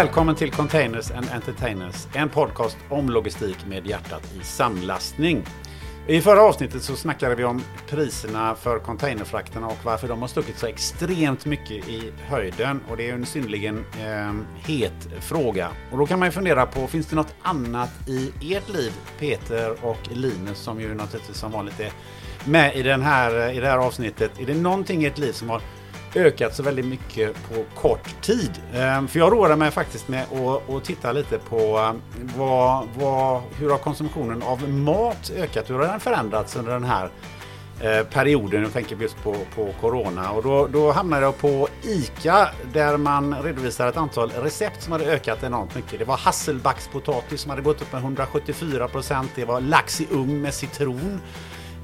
Välkommen till Containers and Entertainers, en podcast om logistik med hjärtat i samlastning. I förra avsnittet så snackade vi om priserna för containerfrakterna och varför de har stuckit så extremt mycket i höjden. Och det är en synnerligen eh, het fråga. Och då kan man ju fundera på, finns det något annat i ert liv, Peter och Linus, som ju naturligtvis som vanligt är med i, den här, i det här avsnittet. Är det någonting i ert liv som har ökat så väldigt mycket på kort tid. Ehm, för jag roade mig faktiskt med att, titta lite på ehm, vad, vad, hur har konsumtionen av mat ökat? Hur har den förändrats under den här eh, perioden? Jag tänker just på, på Corona. Och då, då hamnade jag på ICA där man redovisar ett antal recept som hade ökat enormt mycket. Det var hasselbackspotatis som hade gått upp med 174 procent. Det var lax i ugn med citron.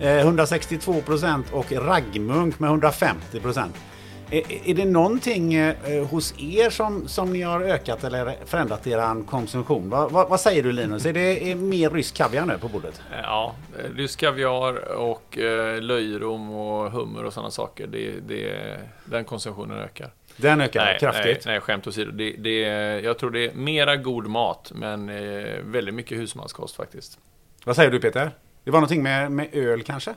Eh, 162 procent och raggmunk med 150 procent. Är, är det någonting eh, hos er som, som ni har ökat eller förändrat er konsumtion? Va, va, vad säger du Linus? Är det är mer rysk kaviar nu på bordet? Ja, rysk kaviar och eh, löjrom och hummer och sådana saker. Det, det, den konsumtionen ökar. Den ökar nej, kraftigt? Nej, nej skämt åsido. Det, det, jag tror det är mera god mat, men eh, väldigt mycket husmanskost faktiskt. Vad säger du Peter? Det var någonting med, med öl kanske?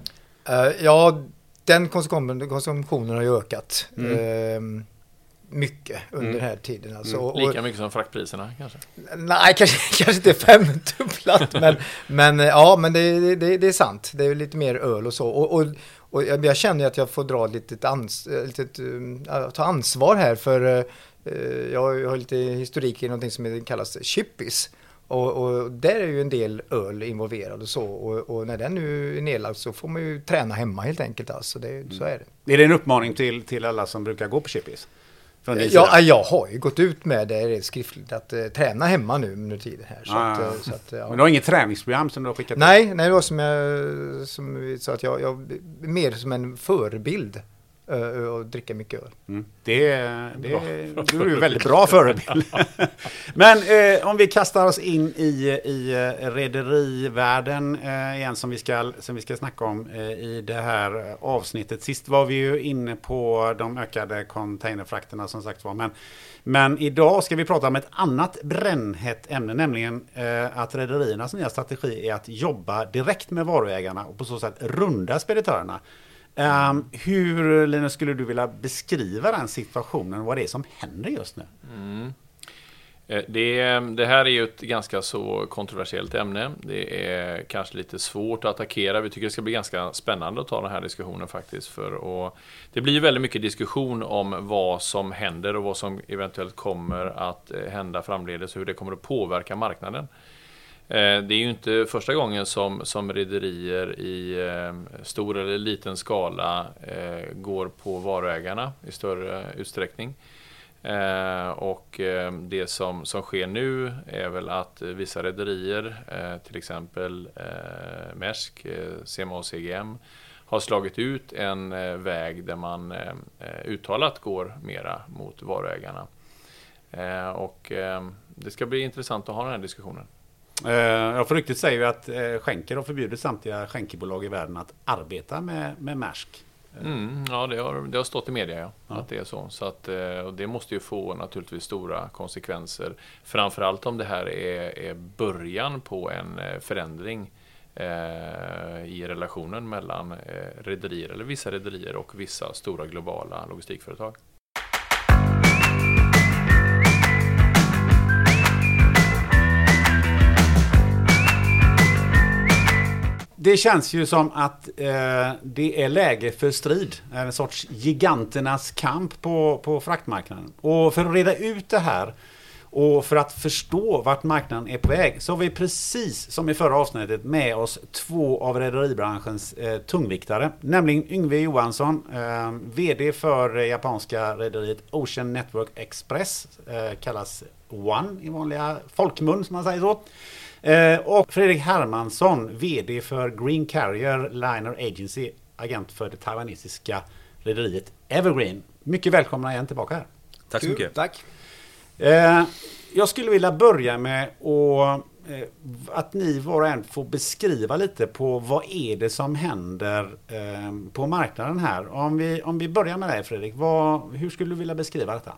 Uh, ja, den konsumtionen, konsumtionen har ju ökat. Mm. Eh, mycket under mm. den här tiden. Alltså. Mm. Lika mycket som fraktpriserna kanske? Nej, kanske, kanske inte femdubblat. men, men ja, men det, det, det, är sant. Det är lite mer öl och så. Och, och, och jag känner att jag får dra lite ans, litet, äh, ta ansvar här för äh, jag har lite historik i någonting som kallas chippis. Och, och, där är ju en del öl involverad och så. Och, och, när den nu är nedlagd så får man ju träna hemma helt enkelt. Alltså det, mm. Så är det. Är det en uppmaning till, till alla som brukar gå på Chippis? Ja, jag har ju gått ut med det skriftligt att uh, träna hemma nu under tiden här. Så ah, att, uh, så att, ja. Men du har inget träningsprogram som du har skickat? Nej, nej det var som jag som, så att jag, jag mer som en förebild och dricka mycket öl. Mm. Det, det, det är ju väldigt bra förebild. Men eh, om vi kastar oss in i, i eh, rederivärlden eh, igen som vi, ska, som vi ska snacka om eh, i det här avsnittet. Sist var vi ju inne på de ökade containerfrakterna som sagt var. Men, men idag ska vi prata om ett annat brännhett ämne, nämligen eh, att rederiernas nya strategi är att jobba direkt med varuägarna och på så sätt runda speditörerna. Um, hur, Linus, skulle du vilja beskriva den situationen? Vad det är som händer just nu? Mm. Eh, det, det, här är ju ett ganska så kontroversiellt ämne. Det är kanske lite svårt att attackera. Vi tycker det ska bli ganska spännande att ta den här diskussionen faktiskt. För och det blir väldigt mycket diskussion om vad som händer och vad som eventuellt kommer att eh, hända framledes och hur det kommer att påverka marknaden. Eh, det är ju inte första gången som, som rederier i eh, stor eller liten skala eh, går på varuägarna i större utsträckning. Eh, och eh, det som, som sker nu är väl att vissa rederier, till exempel Maersk, CMA och CGM, har slagit ut en väg där man uttalat går mera mot varuägarna. Och det ska bli intressant att ha den här diskussionen. Uh, ja, för ryktet säger ju att uh, Schenker har förbjudit samtliga skänkibolag i världen att arbeta med, med Maersk. Mm, ja, det har, det har stått i media ja, ja. att det är så. så att, och det måste ju få naturligtvis stora konsekvenser. Framförallt om det här är, är början på en förändring i relationen mellan rederier, eller vissa rederier och vissa stora globala logistikföretag. Det känns ju som att eh, det är läge för strid. En sorts giganternas kamp på, på fraktmarknaden. Och för att reda ut det här och för att förstå vart marknaden är på väg så har vi precis som i förra avsnittet med oss två av rederibranschens eh, tungviktare. Nämligen Yngve Johansson, eh, VD för japanska rederiet Ocean Network Express. Eh, kallas One i vanliga folkmun som man säger så. Eh, och Fredrik Hermansson, VD för Green Carrier Liner Agency, agent för det taiwanesiska rederiet Evergreen. Mycket välkomna igen tillbaka här. Tack så mycket. Tack. Eh, jag skulle vilja börja med att eh, att ni var och en får beskriva lite på vad är det som händer på marknaden här. Om vi, om vi börjar med dig Fredrik, vad, hur skulle du vilja beskriva detta?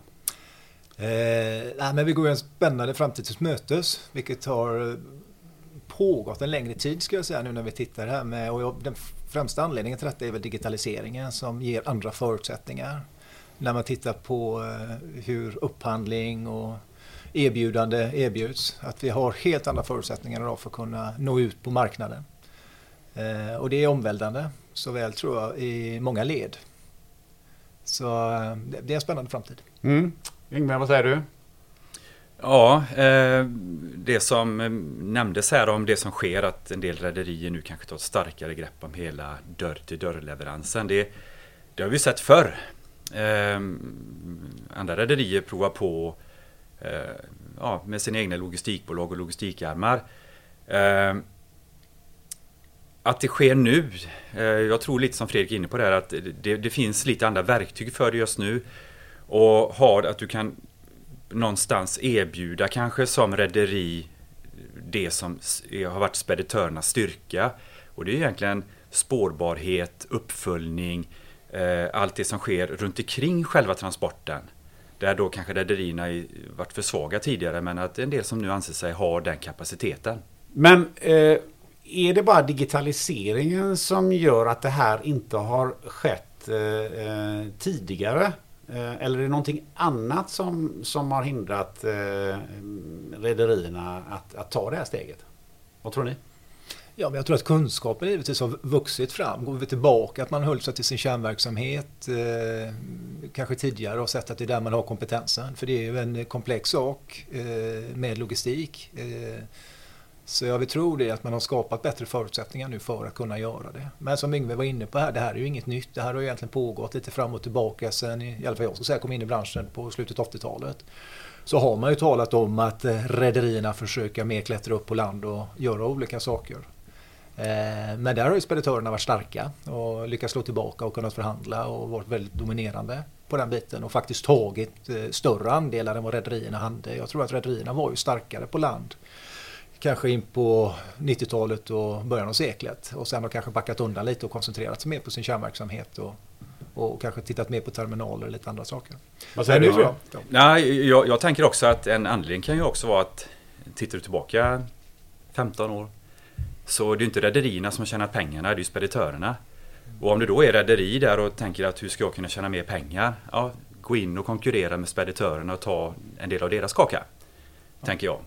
Eh, nej, men vi går en spännande framtid till mötes, vilket har eh, pågått en längre tid ska jag säga nu när vi tittar här med och den främsta anledningen till detta är väl digitaliseringen som ger andra förutsättningar. När man tittar på eh, hur upphandling och erbjudande erbjuds. Att vi har helt andra förutsättningar idag för att kunna nå ut på marknaden. Eh, och det är omvälvande, såväl tror jag i många led. Så eh, det är en spännande framtid. Mm. Yngve, vad säger du? Ja, eh, det som eh, nämndes här om det som sker att en del rederier nu kanske tar ett starkare grepp om hela dörr-till-dörr-leveransen. Det, det har vi sett förr. Ehm, andra rederier provar på eh, ja, med sina egna logistikbolag och logistikarmar. Ehm, att det sker nu, jag tror lite som Fredrik är inne på det här, att det, det finns lite andra verktyg för det just nu. Och har att du kan någonstans erbjuda kanske som rederi det som eh, har varit speditörernas styrka. Och det är egentligen spårbarhet, uppföljning, eh, allt det som sker runt omkring själva transporten. Där då kanske rederierna varit för svaga tidigare men att en del som nu anser sig ha den kapaciteten. Men eh, är det bara digitaliseringen som gör att det här inte har skett eh, eh tidigare? Eh, eller är det någonting annat som, som har hindrat eh, rederierna att, att ta det här steget? Vad tror ni? Ja, men jag tror att kunskapen givetvis har vuxit fram. Går vi tillbaka att man höll sig till sin kärnverksamhet eh, kanske tidigare och sett att det är där man har kompetensen. För det är ju en komplex sak eh, med logistik. Eh, så jag vill tro det att man har skapat bättre förutsättningar nu för att kunna göra det. Men som Yngve var inne på här, det här är ju inget nytt. Det här har ju egentligen pågått lite fram och tillbaka sen, i alla fall jag ska säga, kom in i branschen på slutet av 80-talet. Så har man ju talat om att eh, rederierna försöker mer klättra upp på land och göra olika saker. Eh, men där har ju speditörerna varit starka och lyckats slå tillbaka och kunnat förhandla och varit väldigt dominerande på den biten och faktiskt tagit eh, större andelar än vad rederierna hade. Jag tror att rederierna var ju starkare på land kanske in på 90-talet och början av seklet. Och sen har kanske backat undan lite och koncentrerat sig mer på sin kärnverksamhet och, och kanske tittat mer på terminaler och lite andra saker. Vad säger du? Ja. Nej, jag, jag tänker också att en anledning kan ju också vara att tittar du tillbaka 15 år så det är inte rederierna som tjänar pengarna, det är ju speditörerna. Och om du då är rederi där och tänker att hur ska jag kunna tjäna mer pengar? Ja, gå in och konkurrera med speditörerna och ta en del av deras kaka. Tänker jag.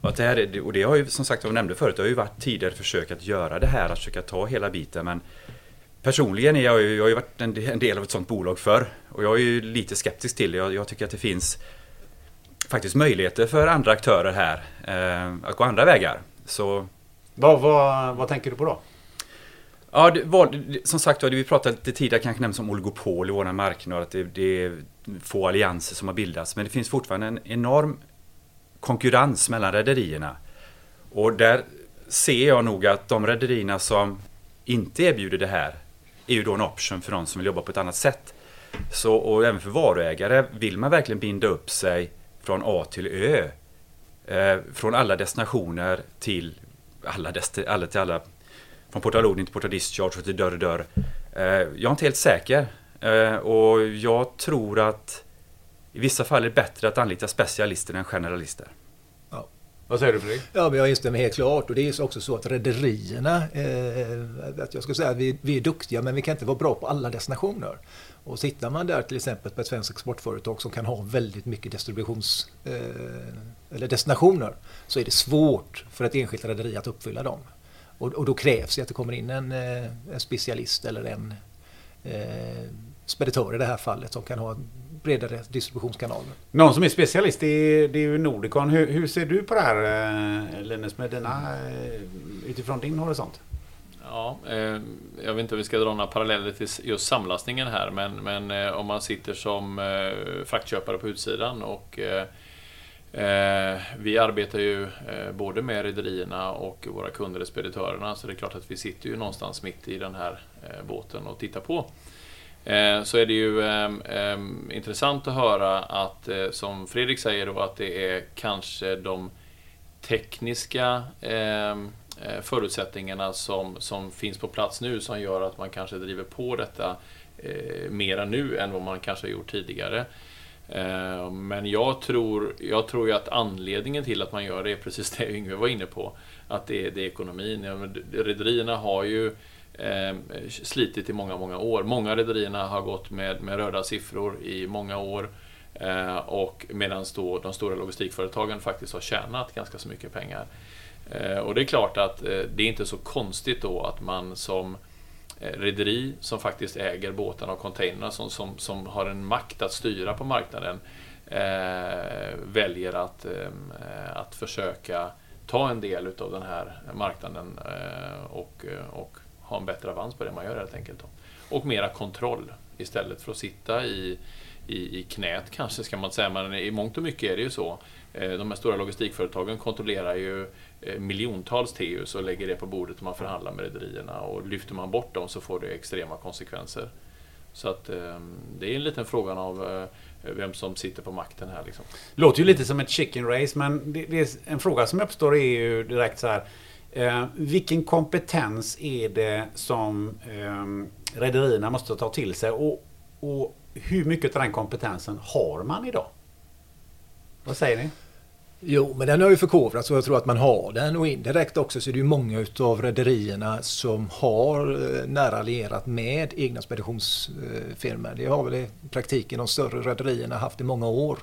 Och, det, här, och det har ju som sagt, som jag nämnde förut, det har ju varit tidigare försök att göra det här, att försöka ta hela biten. Men personligen är jag ju, jag har ju varit en, del av ett sånt bolag förr. Och jag är ju lite skeptisk till det. Jag, jag tycker att det finns faktiskt möjligheter för andra aktörer här eh, att gå andra vägar. Så... Vad, vad, vad tänker du på då? Ja, det var, som sagt vi pratade lite tidigare kanske nämnts om oligopol i våra marknad. Att det, det, är få allianser som har bildats. Men det finns fortfarande en enorm konkurrens mellan rederierna. Och där ser jag nog att de rederierna som inte erbjuder det här är ju då en option för de som vill jobba på ett annat sätt. Så, och även för varuägare, vill man verkligen binda upp sig från A till Ö, eh, från alla destinationer till alla, desti alla till alla, från portalodning till Porta discharge och till dörr dörr. Eh, jag är inte helt säker eh, och jag tror att i vissa fall är det bättre att anlita specialister än generalister. Ja. Vad säger du Fredrik? Ja, men jag instämmer helt klart. Och det är också så att rederierna, eh, att jag ska säga att vi, vi är duktiga men vi kan inte vara bra på alla destinationer. Och tittar man där till exempel på ett svenskt exportföretag som kan ha väldigt mycket distributions eh, eller destinationer så är det svårt för ett enskilt rederi att uppfylla dem. Och, och, då krävs det att det kommer in en, eh, en specialist eller en eh, speditör i det här fallet som kan ha bredare distributionskanaler. Någon som är specialist det är, det är ju Nordicon. Hur, hur, ser du på det här eh, Linus med dina, eh, utifrån din horisont? Ja, eh, jag vet inte om vi ska dra några paralleller till just samlastningen här men, men eh, om man sitter som eh, fraktköpare på utsidan och vi arbetar ju både med rederierna och våra kunder, speditörerna, så det är klart att vi sitter ju någonstans mitt i den här båten och tittar på. Eh, så är det ju ehm, ehm, intressant att höra att, eh, som Fredrik säger då, att det är kanske de tekniska ehm, eh, förutsättningarna som, som finns på plats nu som gör att man kanske driver på detta mera nu än vad man kanske har gjort tidigare. Eh, men jag tror, jag tror ju att anledningen till att man gör det är precis det Yngve var inne på. Att det är, det är ekonomin. Ja, rederierna har ju eh, slitit i många, många år. Många rederierna har gått med, med röda siffror i många år. Eh, och medan då de stora logistikföretagen faktiskt har tjänat ganska så mycket pengar. Eh, och det är klart att eh, det är inte så konstigt då att man som eh, rederi som faktiskt äger båtarna och containrarna som, som, som har en makt att styra på marknaden eh, väljer att, eh, att försöka ta en del av den här marknaden eh, och, eh, och ha en bättre avans på det man gör helt enkelt. Då. Och mera kontroll istället för att sitta i, i, i knät kanske ska man säga, men i mångt och mycket är det ju så. Eh, de här stora logistikföretagen kontrollerar ju eh, miljontals TEUs och lägger det på bordet och man förhandlar med rederierna. Och lyfter man bort dem så får det extrema konsekvenser. Så att ehm, det är en liten fråga av eh, vem som sitter på makten här. Liksom. Låter ju lite som ett chicken race, men det, det är en fråga som uppstår är ju direkt så här. Eh, vilken kompetens är det som eh, rederierna måste ta till sig? Och, och hur mycket av den kompetensen har man idag? Vad säger ni? Jo, men den har ju förkovrats och jag tror att man har den och indirekt också så är det ju många utav rederierna som har eh, nära allierat med egna speditionsfirmor. Det har väl i praktiken de större rederierna haft i många år.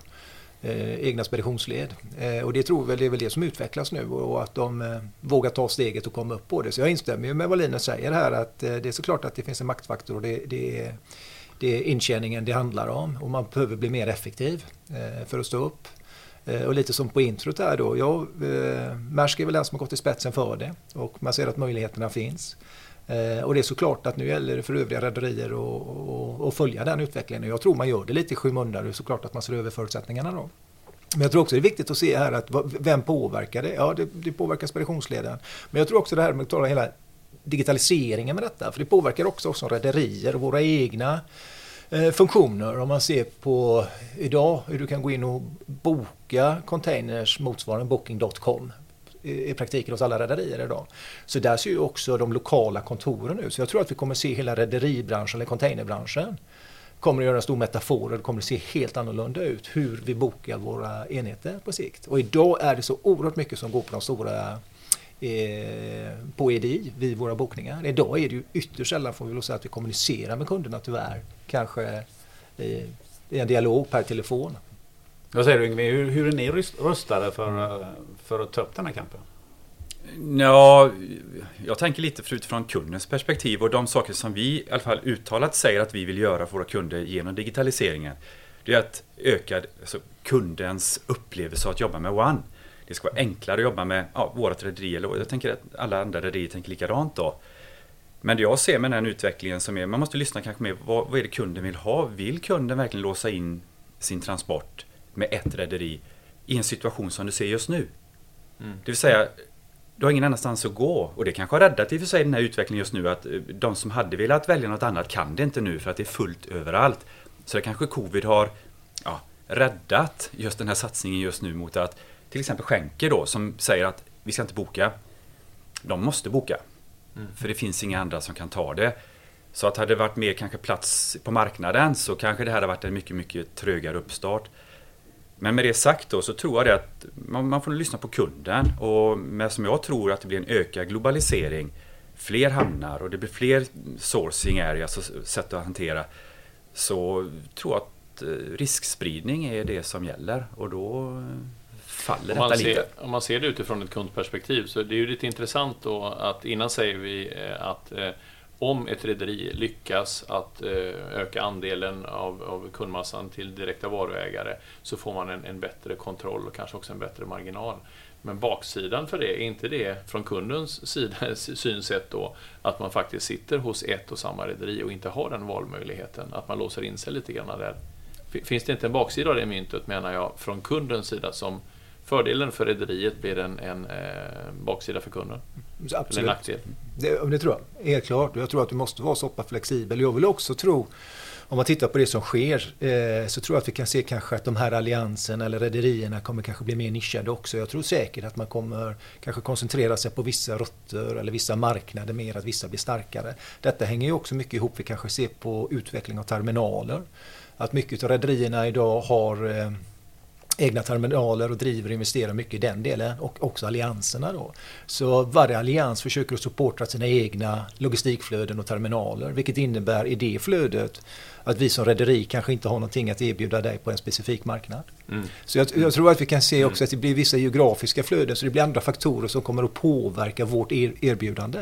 Eh, egna speditionsled. Eh, och det tror väl det är väl det som utvecklas nu och att de eh, vågar ta steget och komma upp på det. Så jag instämmer ju med vad Linus säger här att eh, det är såklart att det finns en maktfaktor och det, det, är, det är intjäningen det handlar om och man behöver bli mer effektiv eh, för att stå upp. Eh, och lite som på introt här då, ja, eh, Maersk är väl den som har gått i spetsen för det och man ser att möjligheterna finns. Eh, och det är såklart att nu gäller det för övriga rederier att följa den utvecklingen. Och jag tror man gör det lite i skymundan. Det är såklart att man ser över förutsättningarna då. Men jag tror också det är viktigt att se här att vem påverkar det? Ja, det, det påverkar speditionsledaren. Men jag tror också det här med att tala hela digitaliseringen med detta. För det påverkar också oss som rederier och våra egna eh, funktioner. Om man ser på idag hur du kan gå in och boka containers motsvarande booking.com i praktiken hos alla rederier idag. Så där ser ju också de lokala kontoren ut. Så jag tror att vi kommer se hela rederibranschen eller containerbranschen kommer att göra en stor metafor och det kommer att se helt annorlunda ut hur vi bokar våra enheter på sikt. Och idag är det så oerhört mycket som går på de stora eh, på EDI vid våra bokningar. Idag är det ju ytterst sällan får vi väl säga att vi kommunicerar med kunderna tyvärr. Kanske i, i en dialog per telefon. Vad säger du Yngve, hur, hur är ni rustade för, eh, för att ta upp den här kampen? Ja, jag tänker lite utifrån kundens perspektiv och de saker som vi i alla fall uttalat säger att vi vill göra för våra kunder genom digitaliseringen. Det är att öka alltså, kundens upplevelse av att jobba med One. Det ska vara enklare att jobba med ja, vårt rederi. Jag tänker att alla andra rederier tänker likadant då. Men det jag ser med den här utvecklingen som är, man måste lyssna kanske mer, vad, vad är det kunden vill ha? Vill kunden verkligen låsa in sin transport med ett rederi i en situation som du ser just nu? Mm. Det vill säga, du har ingen annanstans att gå. Och det kanske har räddat i och för sig den här utvecklingen just nu att eh, de som hade velat välja något annat kan det inte nu för att det är fullt överallt. Så det kanske covid har ja, räddat just den här satsningen just nu mot att till exempel Schenker då som säger att vi ska inte boka. De måste boka. Mm. För det finns inga andra som kan ta det. Så att hade det varit mer kanske plats på marknaden så kanske det hade varit en mycket, mycket trögare uppstart. Men med det sagt då så tror jag det att man, man får lyssna på kunden och med som jag tror att det blir en ökad globalisering, fler hamnar och det blir fler sourcing areas, alltså sätt att hantera. Så tror jag att eh, riskspridning är det som gäller och då faller om man detta ser, lite. Om man ser det utifrån ett kundperspektiv så det är ju lite intressant då att innan säger vi eh, att eh, om ett rederi lyckas att eh, öka andelen av, av kundmassan till direkta varuägare så får man en, en, bättre kontroll och kanske också en bättre marginal. Men baksidan för det, är inte det från kundens sida, synsätt då att man faktiskt sitter hos ett och samma rederi och inte har den valmöjligheten? Att man låser in sig lite grann där. Finns det inte en baksida av det myntet menar jag från kundens sida som fördelen för rederiet blir en, en eh, baksida för kunden. Absolut. Eller nackdel. Det, det tror jag, helt klart. Jag tror att du måste vara så pass flexibel. Jag vill också tro, om man tittar på det som sker, eh, så tror jag att vi kan se kanske att de här alliansen eller rederierna kommer kanske bli mer nischade också. Jag tror säkert att man kommer kanske koncentrera sig på vissa rutter eller vissa marknader mer, att vissa blir starkare. Detta hänger ju också mycket ihop, vi kanske ser på utveckling av terminaler. att mycket av rederierna idag har eh, egna terminaler och driver och investerar mycket i den delen och också allianserna då. Så varje allians försöker att supporta sina egna logistikflöden och terminaler vilket innebär i det flödet att vi som rederi kanske inte har någonting att erbjuda dig på en specifik marknad. Mm. Så jag, jag, tror att vi kan se också att det blir vissa geografiska flöden så det blir andra faktorer som kommer att påverka vårt er, erbjudande.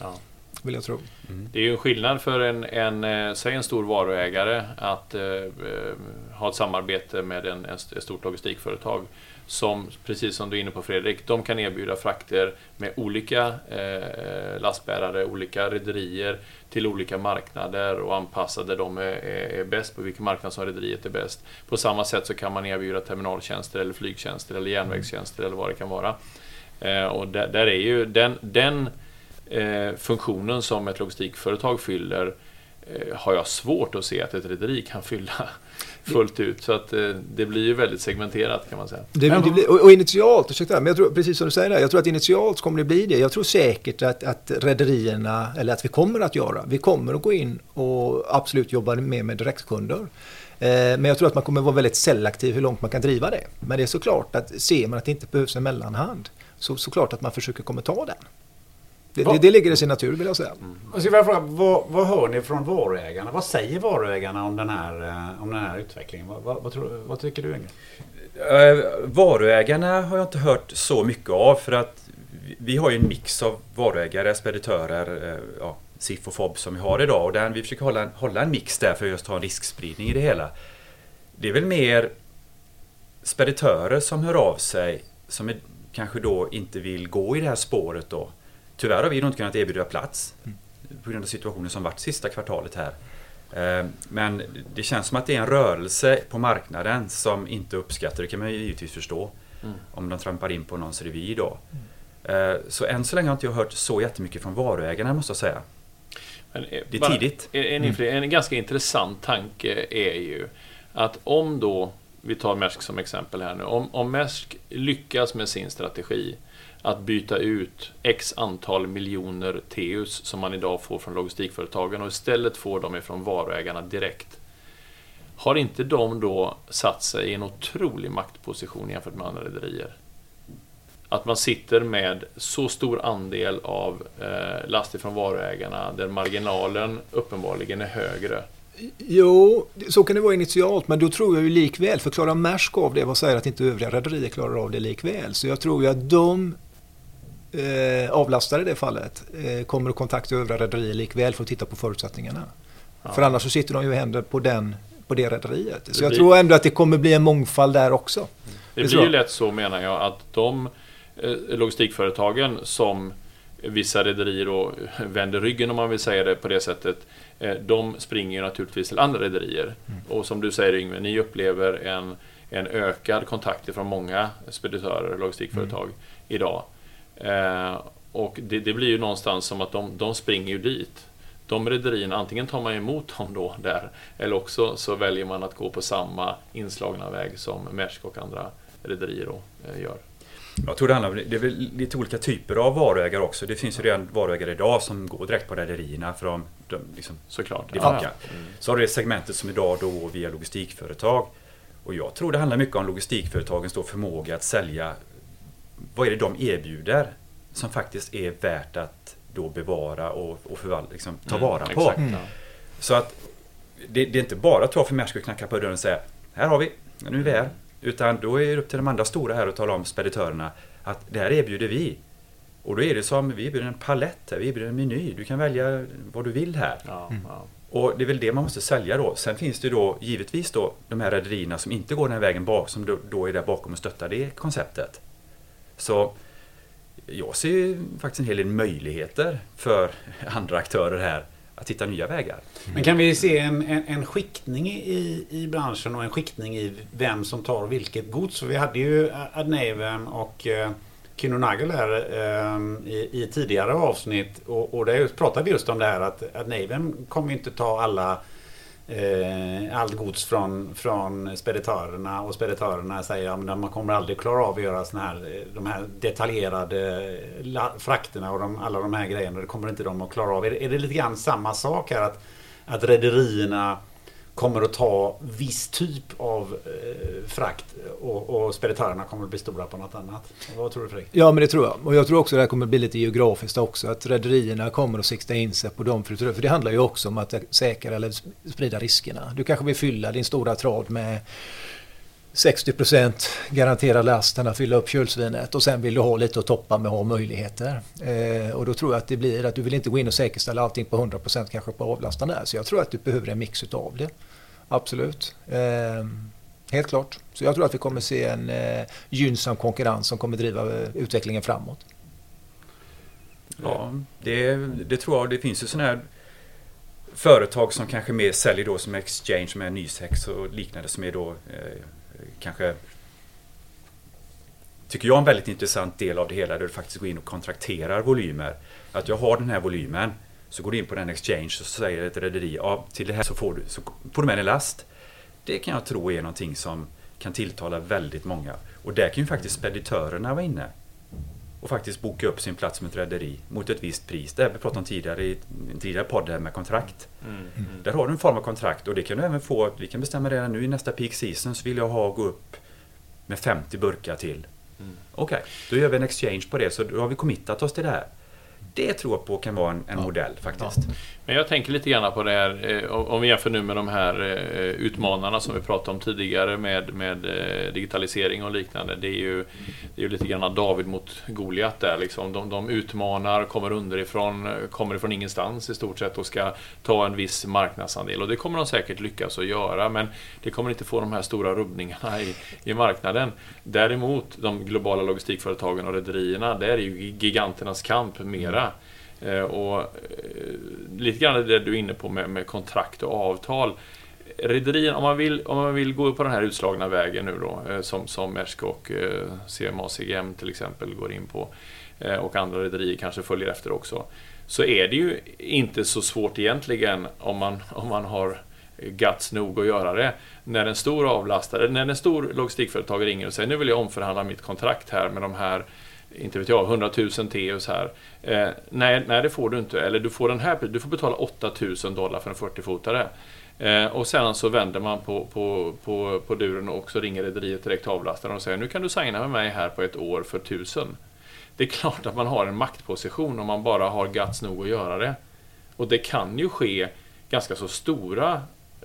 Ja vill jag tro. Mm. Det är ju en skillnad för en, en, eh, säg en stor varuägare att eh, eh ha ett samarbete med en, ett stort logistikföretag som, precis som du är inne på Fredrik, de kan erbjuda frakter med olika eh, lastbärare, olika rederier till olika marknader och anpassa där de är, är, är bäst, på vilken marknad som rederiet är bäst. På samma sätt så kan man erbjuda terminaltjänster eller flygtjänster eller järnvägstjänster eller vad det kan vara. Eh, och där, där, är ju den, den funktionen som ett logistikföretag fyller eh, har jag svårt att se att ett rederi kan fylla fullt ut. Så att eh, det blir ju väldigt segmenterat kan man säga. Det, det blir, och, och initialt, ursäkta, men jag tror, precis som du säger där, jag tror att initialt kommer det bli det. Jag tror säkert att, att rederierna, eller att vi kommer att göra, vi kommer att gå in och absolut jobba mer med direktkunder. Eh, men jag tror att man kommer att vara väldigt selektiv hur långt man kan driva det. Men det är såklart att ser man att det inte behövs en mellanhand så såklart att man försöker komma ta den. Det, det, det, ligger i sin natur vill jag säga. Mm. Och så fråga, vad, vad hör ni från varuägarna? Vad säger varuägarna om den här, eh, om den här utvecklingen? Vad, vad, vad, tror, vad tycker du Inge? Uh, varuägarna har jag inte hört så mycket av för att vi har ju en mix av varuägare, speditörer, uh, ja, SIF och FOB som vi har idag och den, vi försöker hålla en, hålla en mix där för att just ha en riskspridning i det hela. Det är väl mer speditörer som hör av sig som är, kanske då inte vill gå i det här spåret då. Tyvärr har vi inte kunnat erbjuda plats mm. på grund av situationen som varit sista kvartalet här. Eh, men det känns som att det är en rörelse på marknaden som inte uppskattar, det kan man ju givetvis förstå, mm. om de trampar in på någons revir då. Mm. Så än så länge har inte jag hört så jättemycket från varuägarna måste jag säga. Men, eh, det är tidigt. En, en, en ganska intressant tanke är ju att om då, vi tar Maersk som exempel här nu, om, om Maersk lyckas med sin strategi att byta ut x antal miljoner teus som man idag får från logistikföretagen och istället får dem ifrån varuägarna direkt. Har inte de då satt sig i en otrolig maktposition jämfört med andra rederier? Att man sitter med så stor andel av eh, last ifrån varuägarna där marginalen uppenbarligen är högre. Jo, så kan det vara initialt, men då tror jag ju likväl, för klarar Maersk av det, vad säger att inte övriga rederier klarar av det likväl? Så jag tror ju att de eh, avlastare i det fallet eh, kommer att kontakta övriga rederier likväl för att titta på förutsättningarna. Ja. För annars så sitter de ju händer på, den, på det rederiet. Så det jag blir... tror ändå att det kommer bli en mångfald där också. Det, det blir ju lätt så menar jag att de eh, logistikföretagen som vissa rederier då vänder ryggen om man vill säga det på det sättet. Eh, de springer naturligtvis till andra rederier. Mm. Och som du säger Yngve, ni upplever en, en ökad kontakt från många speditörer och logistikföretag mm. idag. Eh, och det, det, blir ju någonstans som att de, de springer ju dit. De rederierna, antingen tar man emot dem då där, eller också så väljer man att gå på samma inslagna väg som Maersk och andra rederier eh, gör. Jag tror det handlar om det är väl lite olika typer av varuägare också. Det finns ju redan varuägare idag som går direkt på rederierna för de, de liksom, Såklart. Det funkar. Ja. Mm. Så har du det segmentet som idag då via logistikföretag. Och jag tror det handlar mycket om logistikföretagens då förmåga att sälja vad är det de erbjuder som faktiskt är värt att då bevara och, och förvalta, liksom, ta mm, vara på. Exakt, mm. Så att det, det, är inte bara att ta för Maersk och knacka på dörren och säga här har vi, nu är vi här. Utan då är det upp till de andra stora här att tala om speditörerna att det här erbjuder vi. Och då är det som, vi erbjuder en palett här, vi erbjuder en meny. Du kan välja vad du vill här. Ja, mm. ja. Och det är väl det man måste sälja då. Sen finns det då givetvis då de här rederierna som inte går den här vägen bak, som då, då är där bakom och stöttar det konceptet. Så jag ser faktiskt en hel del möjligheter för andra aktörer här att hitta nya vägar. Men kan vi se en, en, en skiktning i, i branschen och en skiktning i vem som tar vilket gods? Vi hade ju Adneven och eh, här eh, i, i, tidigare avsnitt och, och där pratade vi just om det här att Adneven kommer inte ta alla eh, allt gods från, från speditörerna och speditörerna säger att man kommer aldrig klara av att göra såna här, eh, de här detaljerade frakterna och de, alla de här grejerna. Det kommer inte de att klara av. Är det, är det lite grann samma sak här att, att rederierna kommer att ta viss typ av eh, frakt och, och speditörerna kommer att bli stora på något annat. Vad tror du Fredrik? Ja, men det tror jag. Och jag tror också att det här kommer att bli lite geografiskt också. Att rederierna kommer att sikta in sig på dem. För det handlar ju också om att säkra eller sprida riskerna. Du kanske vill fylla din stora trad med 60 garanterad lasten att fylla upp kölsvinet och sen vill du ha lite att toppa med att ha möjligheter. Eh, och då tror jag att det blir att du vill inte gå in och säkerställa allting på 100% kanske på avlastan där. Så jag tror att du behöver en mix utav det. Absolut. Eh, helt klart. Så jag tror att vi kommer se en eh, gynnsam konkurrens som kommer driva eh, utvecklingen framåt. Ja, det, det tror jag. Det finns ju sådana här företag som kanske mer säljer då som Exchange med Nysex och liknande som är då eh, kanske tycker jag är en väldigt intressant del av det hela där du faktiskt går in och kontrakterar volymer. Att jag har den här volymen så går du in på den exchange och så säger ett rederi ja, till det här så får du, så får du med en last. Det kan jag tro är någonting som kan tilltala väldigt många. Och där kan ju faktiskt speditörerna vara inne och faktiskt boka upp sin plats med ett rederi mot ett visst pris. Det har vi pratat om tidigare i en tidigare podd här med kontrakt. Mm, mm. Där har du en form av kontrakt och det kan du även få, vi kan bestämma redan nu i nästa peak season så vill jag ha gå upp med 50 burkar till. Mm. Okej, okay, då gör vi en exchange på det så då har vi committat oss till det här. Det tror jag på kan vara en, en ja. modell faktiskt. Ja. Men jag tänker lite grann på det här, eh, om vi jämför nu med de här eh, utmanarna som vi pratade om tidigare med, med eh, digitalisering och liknande. Det är ju, det är ju lite grann David mot Goliat där liksom. De, de utmanar, kommer underifrån, kommer ifrån ingenstans i stort sett och ska ta en viss marknadsandel. Och det kommer de säkert lyckas att göra, men det kommer inte få de här stora rubbningarna i, i marknaden. Däremot, de globala logistikföretagen och rederierna, där är ju giganternas kamp mera. Eh, och eh, lite grann det du är inne på med, med kontrakt och avtal. Rederien, om man, vill, om man vill gå på den här utslagna vägen nu då, eh, som, som Maersk och CMA CGM till exempel går in på, och andra rederier kanske följer efter också, så är det ju inte så svårt egentligen om man, om man har guts nog att göra det. När en stor avlastare, när en stor logistikföretag ringer och säger nu vill jag omförhandla mitt kontrakt här med de här inte vet jag, 100 000 teus här. Eh, nej, nej, det får du inte. Eller du får den här, du får betala 8 000 dollar för en 40-fotare. Eh, och sen så vänder man på, på, på, på duren och så ringer rederiet direkt till avlastaren och säger nu kan du signa med mig här på ett år för 1000. Det är klart att man har en maktposition om man bara har guts nog att göra det. Och det kan ju ske ganska så stora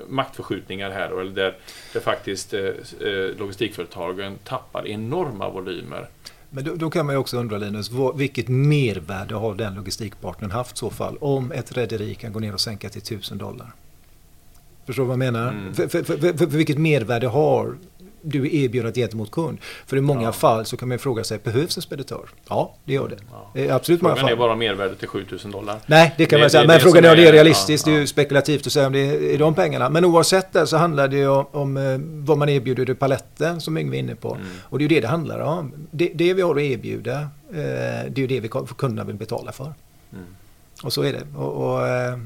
maktförskjutningar här, eller där, där faktiskt eh, eh logistikföretagen tappar enorma volymer. Men då, då, kan man ju också undra Linus, vad, vilket mervärde har den logistikpartnern haft i så fall? Om ett rederi kan gå ner och sänka till 1000 dollar. Förstår du vad jag menar? Mm. För, för, för, för, vilket mervärde har du erbjudandet gentemot kund. För i många ja. fall så kan man fråga sig, behövs en speditör? Ja, det gör det. Ja. Absolut frågan många fall. är bara mervärdet till 7000 dollar. Nej, det kan det, man säga. Men frågan är om det är realistiskt. Ja, det är ju spekulativt att säga om det är de pengarna. Men oavsett det så handlar det ju om, om eh, vad man erbjuder i paletten som Yngve är inne på. Mm. Och det är ju det det handlar om. Det, det vi har att erbjuda, eh, det är ju det vi kunderna vill betala för. Mm. Och så är det. Och, och eh,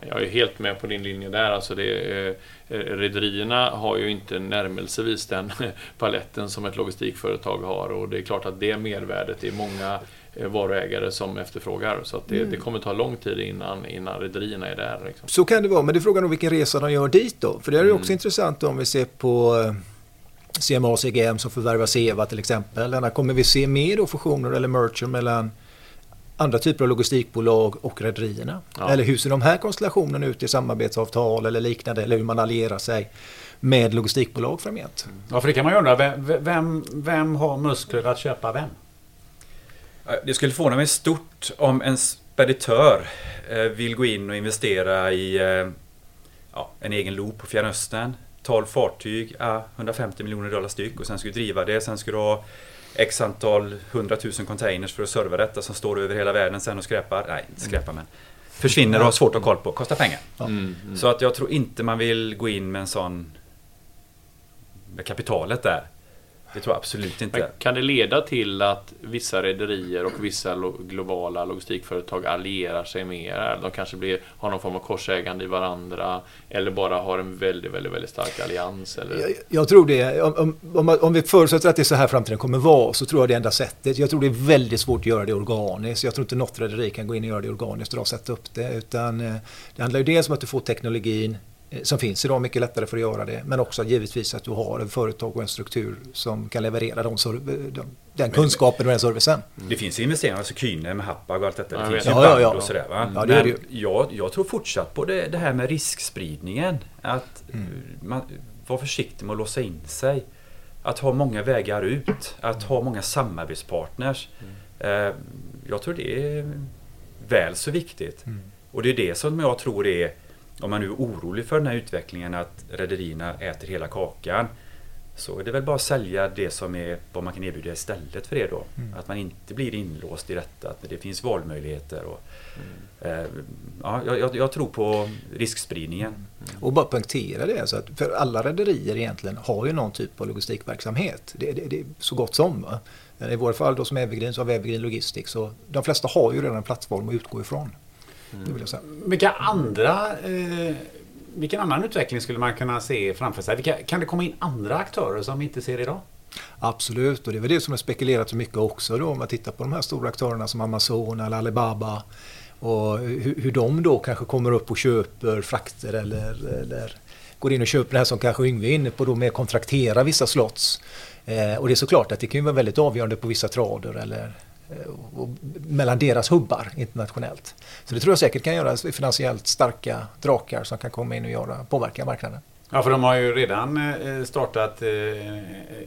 jag är helt med på din linje där. Alltså det, eh, rederierna har ju inte närmelsevis den paletten som ett logistikföretag har och det är klart att det mervärdet är många eh, varuägare som efterfrågar. Så det, mm. det kommer ta lång tid innan, innan rederierna är där. Liksom. Så kan det vara, men det är frågan om vilken resa de gör dit då. För det är mm. också intressant om vi ser på eh, CMA och CGM som förvärvar Seva till exempel. Kommer vi se mer då fusioner eller merger mellan andra typer av logistikbolag och rederierna? Ja. Eller hur ser de här konstellationerna ut i samarbetsavtal eller liknande? Eller hur man allierar sig med logistikbolag framgent? Ja, för det kan man ju undra. Vem, vem, vem har muskler att köpa vem? Det skulle förvåna mig stort om en speditör eh, vill gå in och investera i eh, ja, en egen loop på Fjärran Östern. 12 fartyg, 150 miljoner dollar styck och sen ska du driva det. Sen ska du ha X antal hundratusen containers för att serva detta som står över hela världen sen och skräpar. Nej, inte skräpar men försvinner och har svårt att ha koll på. Kostar pengar. Mm, mm. Så att jag tror inte man vill gå in med en sån med kapitalet där. Det tror jag absolut inte. Men kan det leda till att vissa rederier och vissa lo globala logistikföretag allierar sig mer? De kanske blir, har någon form av korsägande i varandra eller bara har en väldigt, väldigt, väldigt stark allians? Eller? Jag, jag tror det. Om, om, om, vi förutsätter att det är så här framtiden kommer vara så tror jag det är enda sättet. Jag tror det är väldigt svårt att göra det organiskt. Jag tror inte något rederi kan gå in och göra det organiskt och sätta upp det. Utan eh, det handlar ju dels om att du får teknologin som finns idag, mycket lättare för att göra det. Men också givetvis att du har en företag och en struktur som kan leverera de, de, den kunskapen och den servicen. Mm. Det finns investeringar, alltså Kyne med Happag och allt detta. Det Ja, finns jag ju Ja, ja, ja. och sådär va. Ja, det Men det jag, jag tror fortsatt på det, det här med riskspridningen. Att Mm. eh, man vara försiktig med att låsa in sig. Att ha många vägar ut. Att ha många samarbetspartners. Mm. Eh, Jag tror det är väl så viktigt. Mm. Och det är det som jag tror är, om man nu är orolig för den här utvecklingen att rederierna äter hela kakan. Så är det väl bara att sälja det som är vad man kan erbjuda istället för det då. Mm. Att man inte blir inlåst i detta, att det finns valmöjligheter. Och, eh, ja, jag, jag tror på riskspridningen. Och bara poängtera det, så att för alla rederier egentligen har ju någon typ av logistikverksamhet. Det, det, det är så gott som. Va? I våra fall då som Evergreen så har vi Evergreen Logistics. Och de flesta har ju redan en plattform att utgå ifrån. Det vill jag säga. Vilka andra... Eh, vilken annan utveckling skulle man kunna se framför sig? Vilka, kan det komma in andra aktörer som vi inte ser idag? Absolut, och det är väl det som har spekulerat så mycket också då om man tittar på de här stora aktörerna som Amazon eller Alibaba. Och hur, hur de då kanske kommer upp och köper frakter eller, eller går in och köper det här som kanske Yngve är inne på då med att kontraktera vissa slots. Eh, och det är såklart att det kan ju vara väldigt avgörande på vissa trader eller mellan deras hubbar internationellt. Så det tror jag säkert kan göra finansiellt starka drakar som kan komma in och göra, påverka marknaden. Ja, för de har ju redan eh, startat eh,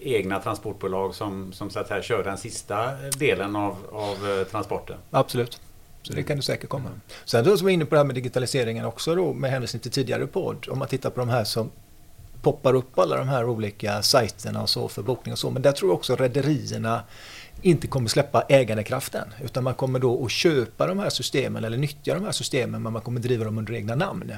egna transportbolag som, som så att här kör den sista delen av, av eh, transporten. Absolut. Så det kan du säkert komma. Sen då var vi inne på det här med digitaliseringen också då med hänvisning till tidigare podd. Om man tittar på de här som poppar upp alla de här olika sajterna och så för bokning och så. Men där tror jag också rederierna inte kommer släppa ägandekraften. Utan man kommer då att köpa de här systemen eller nyttja de här systemen men man kommer driva dem under egna namn.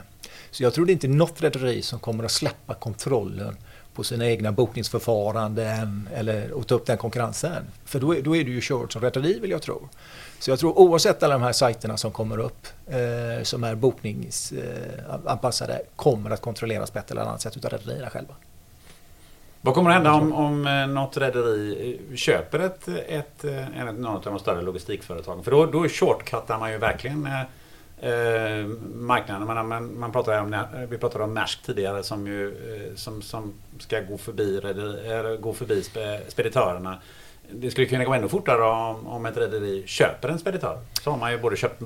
Så jag tror det inte är något rederi som kommer att släppa kontrollen på sina egna bokningsförfaranden eller att ta upp den konkurrensen. För då är, då är du ju kört som rederi vill jag tro. Så jag tror oavsett alla de här sajterna som kommer upp eh, som är bokningsanpassade eh, kommer att kontrolleras på ett eller annat sätt utav rederierna själva. Vad kommer att hända om, om eh, något rederi eh, köper ett, ett, eh, en, någon av de större logistikföretagen? För då, då shortcuttar man ju verkligen eh, marknaden. Man, man, man pratade om, vi pratade om Maersk tidigare som, ju, eh, som, som ska gå förbi, rederi, eller gå förbi spe, speditörerna. Det skulle kunna gå ännu fortare om, om ett rederi köper en speditör. Så har man ju både köpt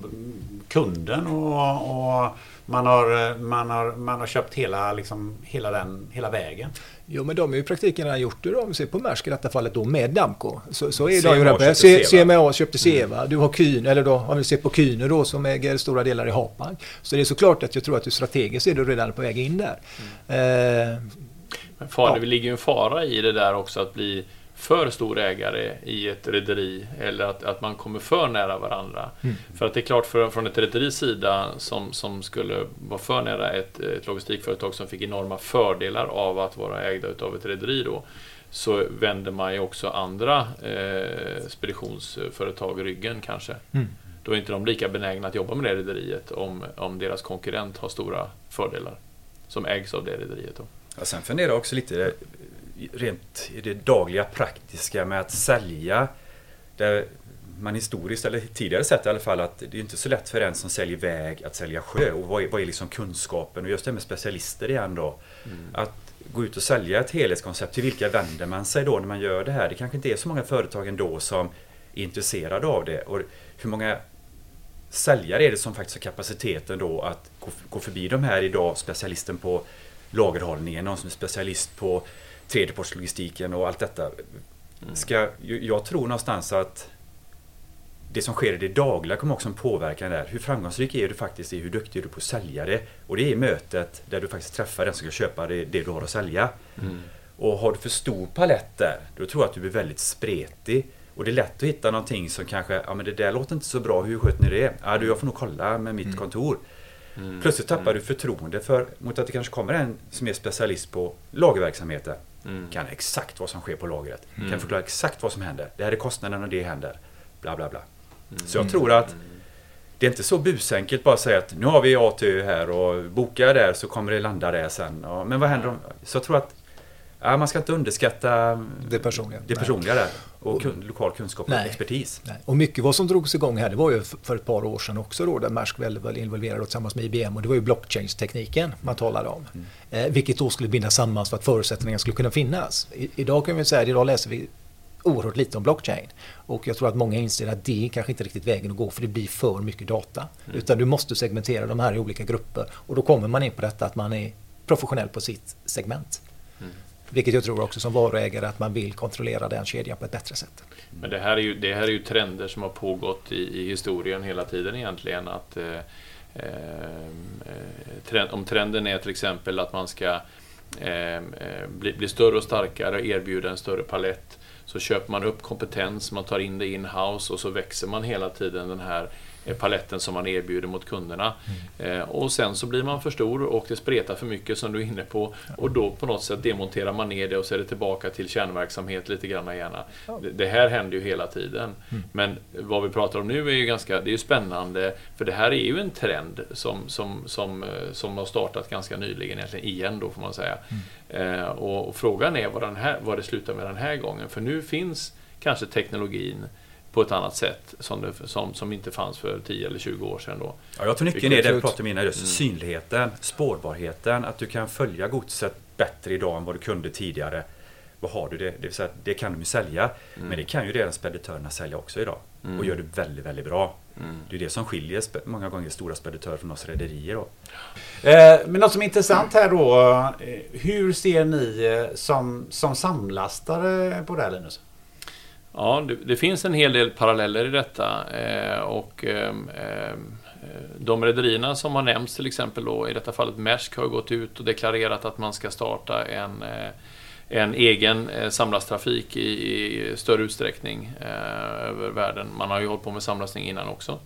kunden och, och man, har, eh, man, har, man har köpt hela, liksom, hela, den, hela vägen. Jo men de har ju i praktiken redan gjort det. Om vi ser på Maersk i detta fallet då med Damco. Så, så är de CMA ju köpte redan Seva. CMA köpte Seva. Du har Kyn, eller då om vi ser på Kyne då som äger stora delar i Hapag. Så det är såklart att jag tror att du strategiskt är du redan på väg in där. Eh, Men far, Ja. Det ligger ju en fara i det där också att bli för stor ägare i ett rederi eller att, att man kommer för nära varandra. Mm. För att det är klart för, från ett rederis sida som, som skulle vara för nära ett, ett logistikföretag som fick enorma fördelar av att vara ägda utav ett rederi då så vänder man ju också andra eh, speditionsföretag ryggen kanske. Mm. Då är inte de lika benägna att jobba med det rederiet om, om deras konkurrent har stora fördelar som ägs av det rederiet. Då. Ja, sen funderar jag också lite rent i det dagliga praktiska med att sälja. Där man historiskt, eller tidigare sett i alla fall, att det är inte så lätt för en som säljer väg att sälja sjö. Och vad är, vad är liksom kunskapen? Och just det här med specialister igen då. Att gå ut och sälja ett helhetskoncept. Till vilka vänder man sig då när man gör det här? Det kanske inte är så många företag ändå som är intresserade av det. Och hur många säljare är det som faktiskt har kapaciteten då att gå, gå förbi de här idag, specialisten på lagerhållningen, någon som är specialist på tredjepartslogistiken och allt detta. Ska, jag tror någonstans att det som sker i det dagliga kommer också en påverkan där. Hur framgångsrik är du faktiskt i hur duktig är du på att sälja det? Och det är i mötet där du faktiskt träffar den som ska köpa det, det du har att sälja. Och har du för stor palett där, då tror jag att du blir väldigt spretig. Och det är lätt att hitta någonting som kanske, ja men det där låter inte så bra, hur sköter ni det? Ja du, jag får nog kolla med mitt kontor. Plötsligt tappar du förtroende för, mot att det kanske kommer en som är specialist på lagerverksamheten. Kan exakt vad som sker på lagret. Kan förklara exakt vad som händer. Det här är kostnaden och det händer. Bla bla bla. Så jag tror att det är inte så busenkelt bara att säga att nu har vi A till Ö här och bokar där så kommer det landa där sen. Ja, men vad händer om... Så jag tror att, Ja, man ska inte underskatta Det personliga. det Nej. personliga där. Och kun, lokal kunskap och Nej. expertis. Nej. Och mycket vad som drogs igång här, det var ju för ett par år sedan också då, där Maersk väl var involverad tillsammans med IBM och det var ju blockchain-tekniken man talade om. Eh, vilket då skulle binda samman för att förutsättningarna skulle kunna finnas. I, idag kan vi säga, idag läser vi oerhört lite om blockchain. Och jag tror att många inser att det är kanske inte riktigt vägen att gå för det blir för mycket data. Utan du måste segmentera de här i olika grupper och då kommer man in på detta att man är professionell på sitt segment. Vilket jag tror också som varuägare att man vill kontrollera den kedjan på ett bättre sätt. Men det här är ju, det här är ju trender som har pågått i, i historien hela tiden egentligen. Att, eh, eh, trend, om trenden är till exempel att man ska eh, eh bli, bli större och starkare, erbjuda en större palett, så köper man upp kompetens, man tar in det in-house och så växer man hela tiden den här eh, paletten som man erbjuder mot kunderna. Eh, och sen så blir man för stor och det spretar för mycket som du är inne på. Och då på något sätt demonterar man ner det och så är det tillbaka till kärnverksamhet lite grann gärna. Det, här händer ju hela tiden. Men vad vi pratar om nu är ju ganska, det är ju spännande för det här är ju en trend som, som, som, eh, som har startat ganska nyligen egentligen igen då får man säga. Eh, och, och frågan är vad, den här, vad det slutar med den här gången. För nu finns kanske teknologin på ett annat sätt som, det, som, som inte fanns för 10 eller 20 år sedan. Då. Ja, jag tror nyckeln är det vi pratade om innan, just synligheten, spårbarheten, att du kan följa godset bättre idag än vad du kunde tidigare. Vad har du det? Det, vill säga, det kan de ju sälja, men det kan ju redan speditörerna sälja också idag. Och gör det väldigt, väldigt bra. Det är det som skiljer många gånger stora speditörer från oss rederier. Eh, Men något som är intressant här då. eh, Hur ser ni eh, som, som samlastare på det här Linus? Ja, det, det finns en hel del paralleller i detta. Eh, och eh, De rederierna som har nämnts till exempel då, i detta fallet Maersk har gått ut och deklarerat att man ska starta en, eh, en egen eh, samlastrafik samlasttrafik i, i större utsträckning eh, över världen. Man har ju hållit på med samlastning innan också.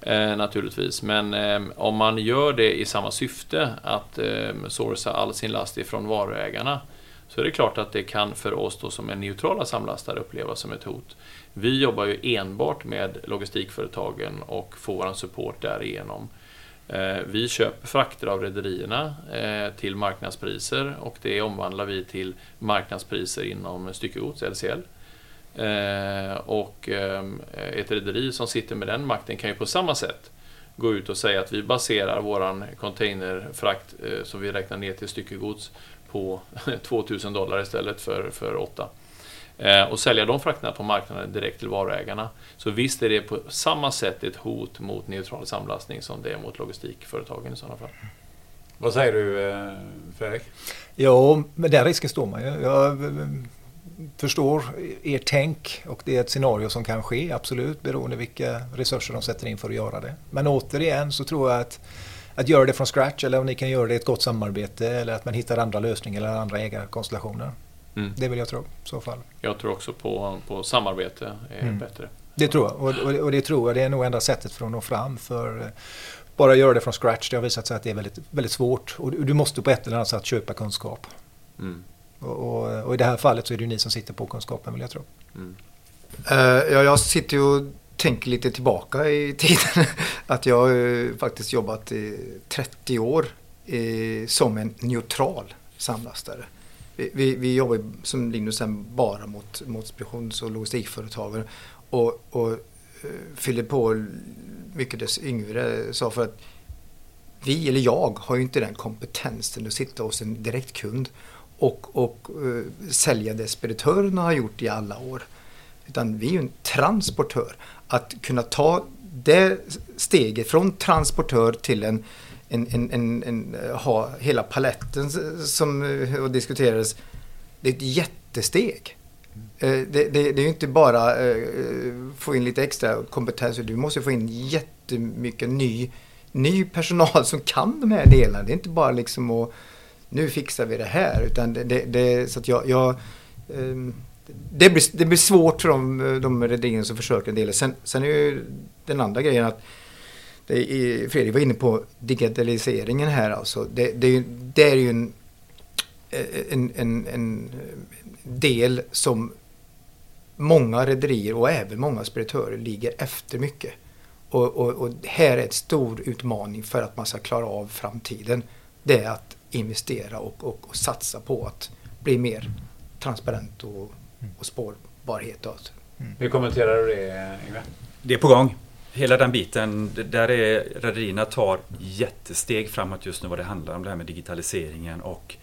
Eh, naturligtvis, men eh, om man gör det i samma syfte att eh, sourca all sin last ifrån varuägarna så är det klart att det kan för oss då som är neutrala samlastare upplevas som ett hot. Vi jobbar ju enbart med logistikföretagen och får vår support därigenom. Eh, vi köper frakter av rederierna eh, till marknadspriser och det omvandlar vi till marknadspriser inom styckegods, LCL. Eh, och ett rederi som sitter med den makten kan ju på samma sätt gå ut och säga att vi baserar våran containerfrakt som vi räknar ner till styckegods på 2000 dollar istället för, för 8. Eh, och sälja de frakterna på marknaden direkt till varuägarna. Så visst är det på samma sätt ett hot mot neutral samlastning som det är mot logistikföretagen i sådana fall. Vad säger du eh, Fredrik? Ja, med den risken står man ju. Jag eh, förstår er tänk och det är ett scenario som kan ske, absolut, beroende vilka resurser de sätter in för att göra det. Men återigen så tror jag att att göra det från scratch eller om ni kan göra det i ett gott samarbete eller att man hittar andra lösningar eller andra ägarkonstellationer. Mm. Det vill jag tro i så fall. Jag tror också på, på samarbete är Mm. bättre. Det tror jag och, och, och det tror jag det är nog enda sättet för att nå fram för eh, bara göra det från scratch det har visat sig att det är väldigt, väldigt svårt och du du måste på ett eller annat sätt köpa kunskap. Mm. Och, och, och i det här fallet så är det ju ni som sitter på kunskapen vill jag tro. Mm. Eh, ja, jag sitter ju och tänker lite tillbaka i tiden. Att jag har faktiskt jobbat i 30 år eh, som en neutral samlastare. Vi, vi, vi jobbar ju, som Linus sen bara mot, mot speditions och logistikföretagare och, och eh, fyller på mycket dess yngre sa för att vi, eller jag, har ju inte den kompetensen att sitta hos en direktkund och, och uh, sälja det speditörerna har gjort i alla år. Utan vi är ju en transportör. Att kunna ta det steget från transportör till en, en, en, en, en ha hela paletten som eh, och diskuterades. Det är ett jättesteg. Eh, Det, det, det är ju inte bara eh, få in lite extra kompetens. Du måste få in jättemycket ny, ny personal som kan de här delarna. Det är inte bara liksom att nu fixar vi det här. Utan det, det, det, så att jag, jag ehm, det blir, det blir svårt för de, de rederierna som försöker en del. Sen, sen är ju den andra grejen att det är, Fredrik var inne på digitaliseringen här alltså. Det, det, är ju- det är ju en, en, en, en del som många rederier och även många speditörer ligger efter mycket. Och, och, och här är en stor utmaning för att man ska klara av framtiden. Det är att investera och, och, och satsa på att bli mer transparent och, och spårbarhet. Då. Hur kommenterar du det, Yngve? Det är på gång. Hela den biten, det- där är rederierna tar jättesteg framåt just nu vad det handlar om det här med digitaliseringen och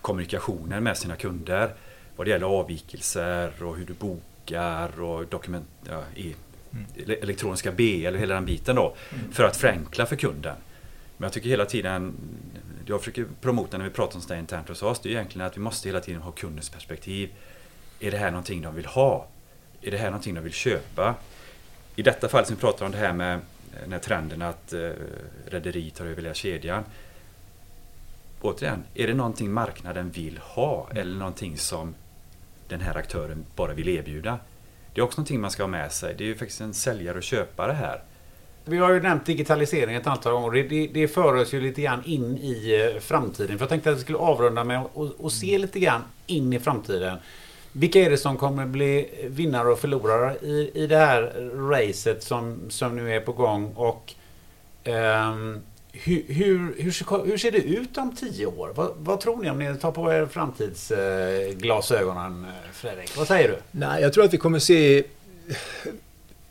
kommunikationen med sina kunder. Vad det gäller avvikelser och hur du bokar och dokument, ja, i ele- elektroniska B eller hela den biten då. För att förenkla för kunden. Men jag tycker hela tiden, jag försöker promota när vi pratar om här internt hos oss, det är egentligen att vi måste hela tiden ha kundens perspektiv. Är det här någonting de vill ha? Är det här någonting de vill köpa? I detta fall som vi pratar om det här med eh, den här trenden att eh, rederi tar över hela kedjan. Återigen, är det någonting marknaden vill ha eller någonting som den här aktören bara vill erbjuda? Det är också någonting man ska ha med sig. Det är ju faktiskt en säljare och köpare här. Vi har ju nämnt digitalisering ett antal gånger. Det, det, för oss ju lite grann in i eh, framtiden. För jag tänkte att vi skulle avrunda med att se lite grann in i framtiden. Vilka är det som kommer bli vinnare och förlorare i, i det här racet som, som nu är på gång? Och um, hur, hur, hur, ser- hur ser det ut om tio år? Vad, vad tror ni om ni tar på er framtidsglasögonen, Fredrik? Vad säger du? Nej, jag tror att vi kommer se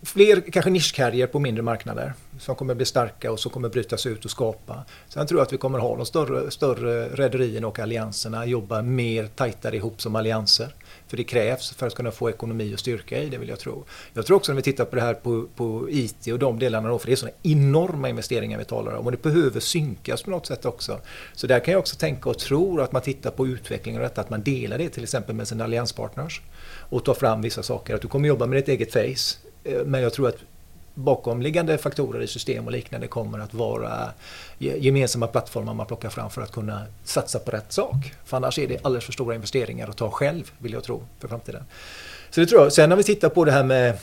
fler kanske nischkarriärer på mindre marknader som kommer bli starka och som kommer brytas ut och skapa. Sen tror jag att vi kommer ha de större, större rederierna och allianserna jobba mer tajtare ihop som allianser. För det krävs för att kunna få ekonomi och styrka i det vill jag tro. Jag tror också när vi tittar på det här på, på IT och de delarna då, för det är sådana enorma investeringar vi talar om och det behöver synkas på något sätt också. Så där kan jag också tänka och tro att man tittar på utvecklingen och detta, att man delar det till exempel med sina allianspartners och tar fram vissa saker. Att du kommer jobba med ditt eget face. Eh, men jag tror att bakomliggande faktorer i system och liknande kommer att vara gemensamma plattformar man plockar fram för att kunna satsa på rätt sak. För annars är det alldeles för stora investeringar att ta själv, vill jag tro, för framtiden. Så det tror jag. Sen när vi tittar på det här med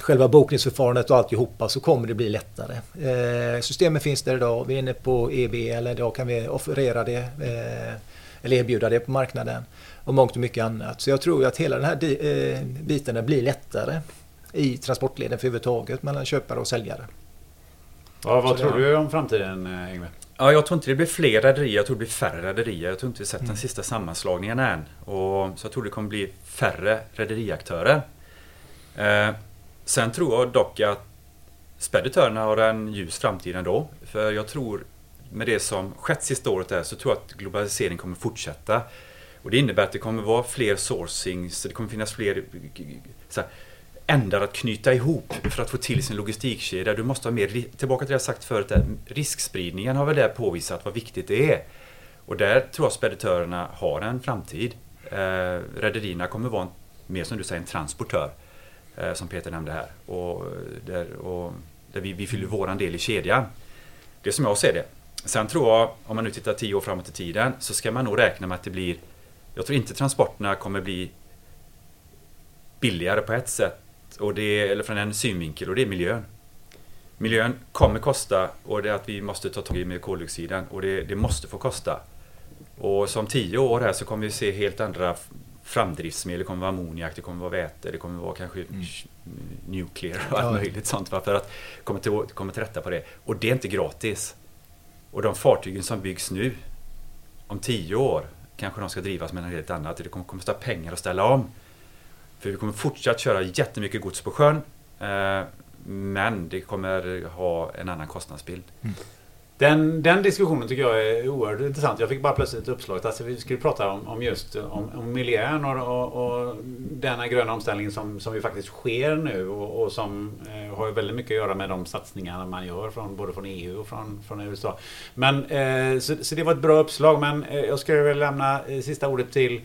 själva bokningsförfarandet och alltihopa så kommer det bli lättare. Eh, systemet finns där idag. Vi är inne på EV eller idag kan vi offerera det eh, eller erbjuda det på marknaden och mångt och mycket annat. Så jag tror att hela den här eh, biten blir lättare i transportleden för överhuvudtaget mellan köpare och säljare. Ja, vad Så det- tror du om framtiden, eh, Yngve? Ja, jag tror inte det blir fler rederier, jag tror det blir färre rederier. Jag tror inte vi sett den sista sammanslagningen än. Och, så jag tror det kommer bli färre rederiaktörer. Eh, sen tror jag dock att speditörerna har en ljus framtid ändå. För jag tror med det som skett sista året där så tror jag att globalisering kommer fortsätta. Och det innebär att det kommer vara fler sourcings, det kommer finnas fler så här, ändar att knyta ihop för att få till sin logistikkedja. Du måste ha mer, tillbaka till det jag sagt förut, där, riskspridningen har väl där påvisat vad viktigt det är. Och där tror jag speditörerna har en framtid. Eh, rederierna kommer vara en, mer som du säger en transportör. Eh, som Peter nämnde här. Och eh, där, och där vi, vi fyller våran del i kedjan. Det är som jag ser det. Sen tror jag, om man nu tittar tio år framåt i tiden, så ska man nog räkna med att det blir... Jag tror inte transporterna kommer bli billigare på ett sätt, och det, eller från en synvinkel, och det är miljön. Miljön kommer kosta och det är att vi måste ta tag i med koldioxiden och det, det måste få kosta. Och som tio år här så kommer vi se helt andra framdriftsmedel. Det kommer vara ammoniak, det kommer vara väte, det kommer vara kanske sh- nuclear och allt möjligt sånt. va, För att komma till, komma till rätta på det. Och det är inte gratis. Och de fartygen som byggs nu, om tio år, kanske de ska drivas med något helt annat. Det kommer kosta pengar att ställa om. För vi kommer fortsatt köra jättemycket gods på sjön. Eh, men det kommer ha en annan kostnadsbild. Den, den diskussionen tycker jag är oerhört intressant. Jag fick bara plötsligt ett uppslag. Alltså, vi skulle prata om, om just om, om miljön och, och, och denna gröna omställning som, som ju faktiskt sker nu och, och som eh, har väldigt mycket att göra med de satsningar man gör från, både från EU och från, från USA. Men, eh, så, så det var ett bra uppslag men eh, jag skulle vilja lämna eh, sista ordet till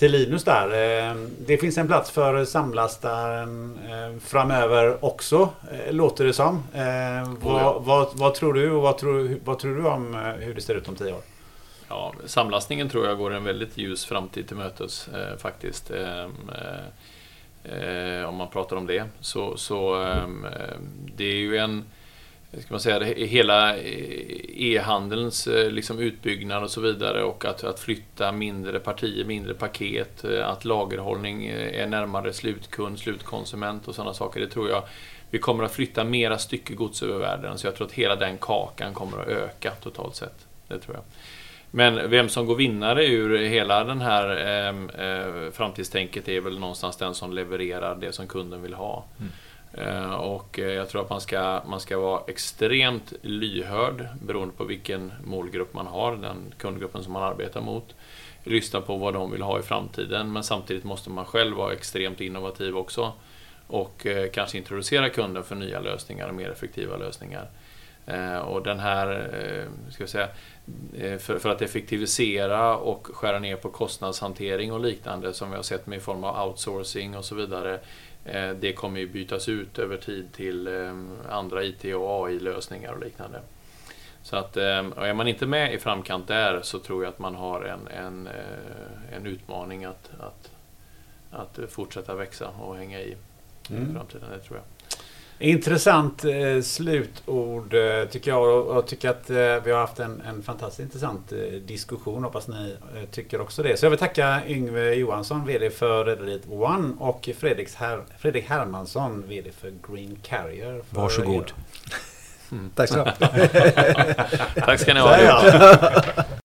till Linus där. Eh, Det finns en plats för samlastaren eh, framöver också, eh, låter det som. Ja. Vad, vad, vad tror du och vad tror, vad tror du om hur det ser ut om tio år? Ja, samlastningen tror jag går en väldigt ljus framtid till mötes faktiskt. Om man pratar om det. Så, så ehm, eh, det är ju en, ska man säga, det, hela eh, e-handelns eh, liksom utbyggnad och så vidare och att, att flytta mindre partier, mindre paket, eh, att lagerhållning är närmare slutkund, slutkonsument och sådana saker. Det tror jag vi kommer att flytta mera styckegods över världen. Så jag tror att hela den kakan kommer att öka totalt sett. Det tror jag. Men vem som går vinnare ur hela den här eh, framtidstänket är väl någonstans den som levererar det som kunden vill ha. Mm. Eh, och eh, jag tror att man ska, man ska vara extremt lyhörd beroende på vilken målgrupp man har, den kundgruppen som man arbetar mot. Lyssna på vad de vill ha i framtiden, men samtidigt måste man själv vara extremt innovativ också. Och eh, kanske introducera kunden för nya lösningar och mer effektiva lösningar. Och den här, ska jag säga, för, för, att effektivisera och skära ner på kostnadshantering och liknande som vi har sett med i form av outsourcing och så vidare det kommer ju bytas ut över tid till eh, andra IT och AI-lösningar och liknande. Så att, eh, är man inte med i framkant där så tror jag att man har en, en, en utmaning att, att, att fortsätta växa och hänga i mm. framtiden. Det tror jag. Intressant eh, slutord eh, tycker jag och jag tycker att eh, vi har haft en, en fantastiskt intressant eh, diskussion. Hoppas ni eh, tycker också det. Så jag vill tacka Yngve Johansson, VD för Rederiet One och Fredrik, Her Fredrik Hermansson, VD för Green Carrier. För Varsågod. Mm. Tack så mycket. Tack ska ni ha.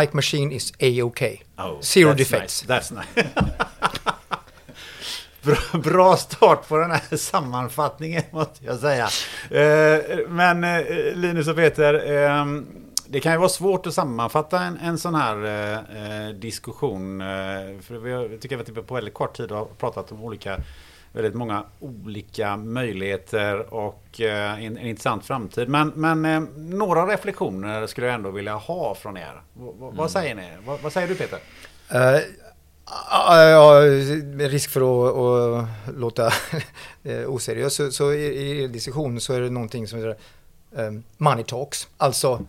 Mic machine is A-OK. Oh, Zero that's defects. Nice. That's nice. bra, bra start på den här sammanfattningen måste jag säga. Eh, men eh, Linus och Peter, eh, det kan ju vara svårt att sammanfatta en, en sån här eh, diskussion. För vi har, tycker att vi på väldigt kort tid har pratat om olika väldigt många olika möjligheter och eh, en, en, intressant framtid. Men, men eh, några reflektioner skulle jag ändå vilja ha från er. V mm. Vad säger ni? V vad säger du Peter? Uh, ja, med risk för att, låta oseriös så, så i, i diskussion så är det någonting som heter um, money talks. Alltså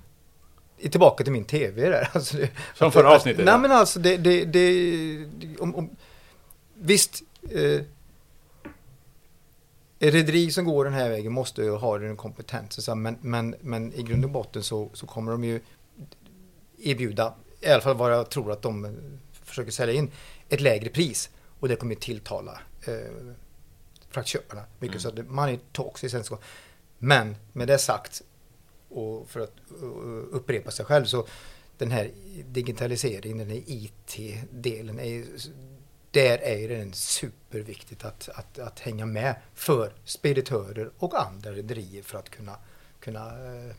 tillbaka till min tv där. Alltså det, som förra avsnittet? Nej men alltså det, det, det om, om, visst eh, rederi som går den här vägen måste ju ha den kompetensen. Men, men, men i grund och botten så, så kommer de ju erbjuda, i alla fall vad jag tror att de försöker sälja in, ett lägre pris. Och det kommer tilltala eh, fraktköparna mycket. Så att talks i svenska. Men med det sagt, och för att upprepa sig själv så den här digitaliseringen, den här IT-delen är där är det superviktigt att, att, att hänga med för speditörer och andra rederier för att kunna, kunna eh,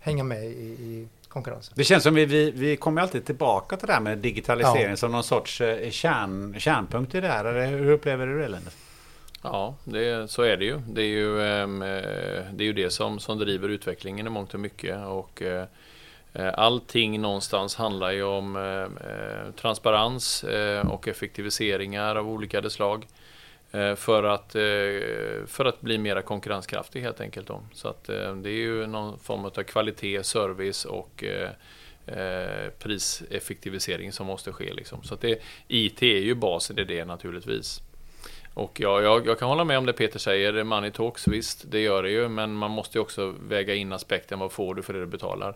hänga med i, i, konkurrensen. Det känns som vi, vi, vi kommer alltid tillbaka till det här med digitalisering ja. som någon sorts eh, kärn, kärnpunkt i det här. Eller hur upplever du det Linus? Ja, det, så är det ju. Det är ju, ehm, eh, det, är ju det som, som driver utvecklingen i mångt och mycket. Och, Eh, Eh, allting någonstans handlar ju om eh, eh, transparens eh, och effektiviseringar av olika slag. Eh, för att, för att bli mera konkurrenskraftig helt enkelt. Då. Så att det är ju någon form av kvalitet, service och priseffektivisering som måste ske. Liksom. Så att det, IT är ju basen i det naturligtvis. Och ja, jag, jag, kan hålla med om det Peter säger, money talks, visst det gör det ju, men man måste ju också väga in aspekten, vad får du för det du betalar?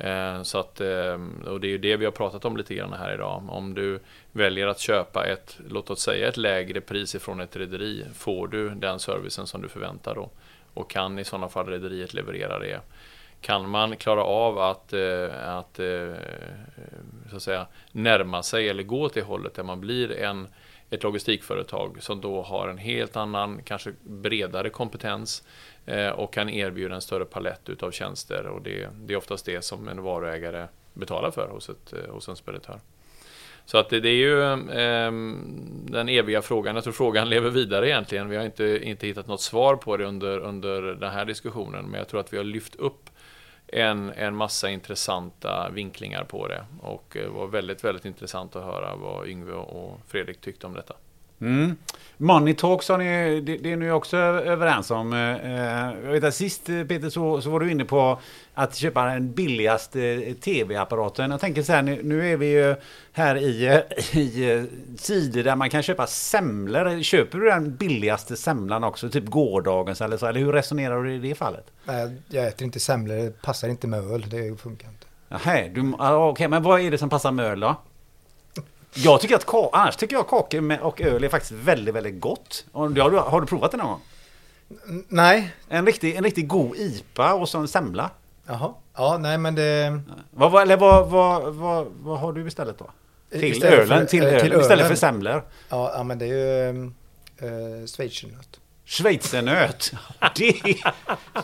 Eh, så att, eh, och det är ju det vi har pratat om lite grann här idag. Om du väljer att köpa ett, låt oss säga ett lägre pris ifrån ett rederi, får du den servicen som du förväntar då? Och kan i sådana fall rederiet leverera det? Kan man klara av att, eh, att, så att säga, närma sig eller gå till hållet där man blir en, ett logistikföretag som då har en helt annan, kanske bredare kompetens eh, och kan erbjuda en större palett utav tjänster och det, det är oftast det som en varuägare betalar för hos, ett, eh, hos en speditör. Så att det, det är ju eh, den eviga frågan. Jag tror frågan lever vidare egentligen. Vi har inte, inte hittat något svar på det under, under den här diskussionen. Men jag tror att vi har lyft upp en, en massa intressanta vinklingar på det. Och det var väldigt, väldigt intressant att höra vad Yngve och Fredrik tyckte om detta. Mm. Money Talks har ni, det, det är ni också överens om. Eh, jag vet att sist eh, Peter så, så var du inne på att köpa den billigaste eh, tv-apparaten. Jag tänker så här, nu, nu är vi ju här i, i sidor där man kan köpa semlor. Köper du den billigaste semlan också? Typ gårdagens eller så? Eller hur resonerar du i det fallet? Nej, jag äter inte semlor. Det passar inte med öl. Det funkar inte. Nej, okej, okay, men vad är det som passar med öl då? Jag tycker att annars tycker jag kakor och öl är faktiskt väldigt, väldigt gott. Har du, har du provat det någon gång? N- Nej, En riktig, en riktig god IPA och så en semla. jaha. Ja, nej men det... Vad, vad, eller vad, vad, vad, vad har du istället då? Till Istället för- ölen, till, eh, öl, till istället ölen. för semlor. Ja, ja men det är ju äh, schweizernöt. Schweizernöt. Det,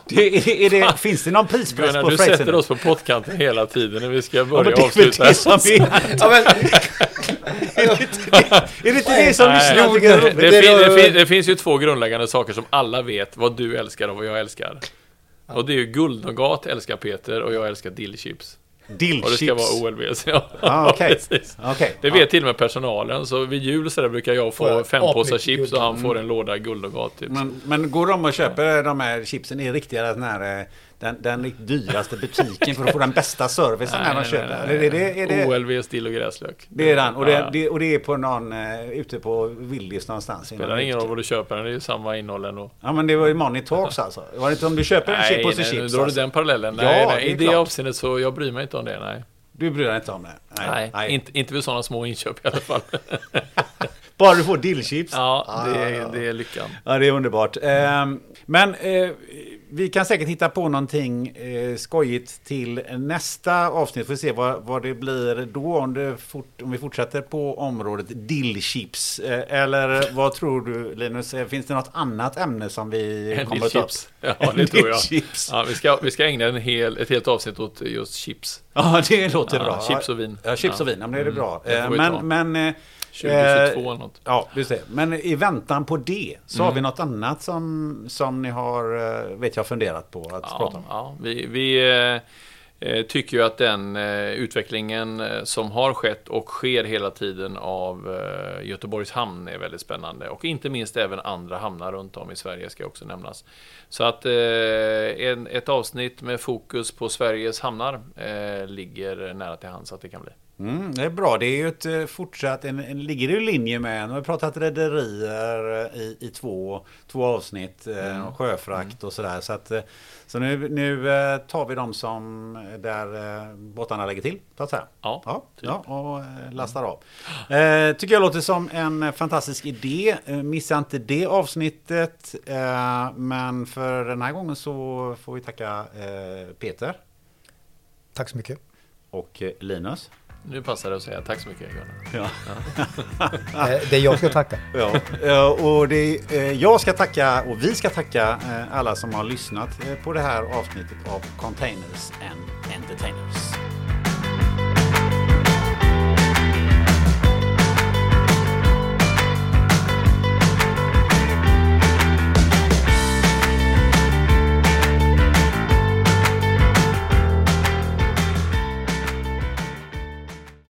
det, är, är det, finns det någon prispress Gunnar, på du sätter schweizernöt? oss på pottkanten hela tiden när vi ska Ja, men börja det väl avsluta. det som är... Ja, men, Är det inte det, är det, inte det som lyssnar tycker är det, det, fin, det, fin, det finns ju två grundläggande saker som alla vet vad du älskar och vad jag älskar. Och det är ju guldnougat älskar Peter och jag älskar dillchips. Och det ska Dillchips. vara OLVs. Ja, Ah, precis. Okej. Det vet till och med personalen, så vid jul så där brukar jag få jag fem apmycket påsar chips guld? och han får en låda guldnougat. Typ. Men, men går de och köper de här chipsen i riktiga den här eh, den, den dyraste butiken för att få den bästa servicen när de köper? Eller är det, är det, OLVs dill och gräslök. det är den och Ja. det, det, och det är på någon uh, ute på Willys någonstans. någon Spelar ingen roll vad du köper, det är ju samma innehåll ändå. Ja men det var ju Money Talks alltså. Var det inte om du köper en chip Nej, påse nej, nu chips? drar du alltså? den parallellen. Ja, Nej, det nej, i det klart. avseendet så jag bryr mig inte om det, nej. Du bryr dig inte om det? Nej, Inte, inte vid sådana små inköp i alla fall. Bara du får dillchips? ja, det är, det är lyckan. Ja, det är underbart. Ehm, Men eh, vi kan säkert hitta på någonting eh, skojigt till nästa avsnitt. Får se vad, vad det blir då om, det fort, om vi fortsätter på området dillchips. Eh, Eller vad tror du Linus? Eh, Finns det något annat ämne som vi En kommer att ta upp? chips. Ja, det tror jag. Ja, vi, ska, vi ska ägna en hel, ett helt avsnitt åt just chips. Ja, det låter Ja, bra. chips och vin. Ja, chips och vin. Ja, men det är det Mm, bra. det får Eh. Men, men eh, 2022 eller något. Ja, just det. Men i väntan på det så Mm. har vi något annat som, som ni har, eh, vet jag, funderat på att prata Ja, om. ja, vi vi eh, eh, tycker ju att den eh, utvecklingen eh, som har skett och sker hela tiden av eh, Göteborgs hamn är väldigt spännande. Och inte minst även andra hamnar runt om i Sverige ska också nämnas. Så att eh, ett avsnitt med fokus på Sveriges hamnar eh, ligger nära till hands att det kan bli. Mm, det är bra. Det är ju ett eh, fortsatt, en, en, ligger i linje med, nu har vi pratat rederier eh, i, i två, två avsnitt, eh, och sjöfrakt och sådär. Så, att, så nu, nu tar vi dem som där båtarna lägger till, så att säga. Ja, Ja, typ. ja och lastar av. Eh, tycker jag låter som en fantastisk idé. Missa inte det avsnittet. Eh, men för den här gången så får vi tacka eh, Peter tack så mycket. och Linus. Nu passar det att säga tack så mycket Gunnar. Ja. Eh, Det är jag ska tacka. Ja, eh, och det, eh, jag ska tacka och vi ska tacka alla som har lyssnat på det här avsnittet av Containers and Entertainers.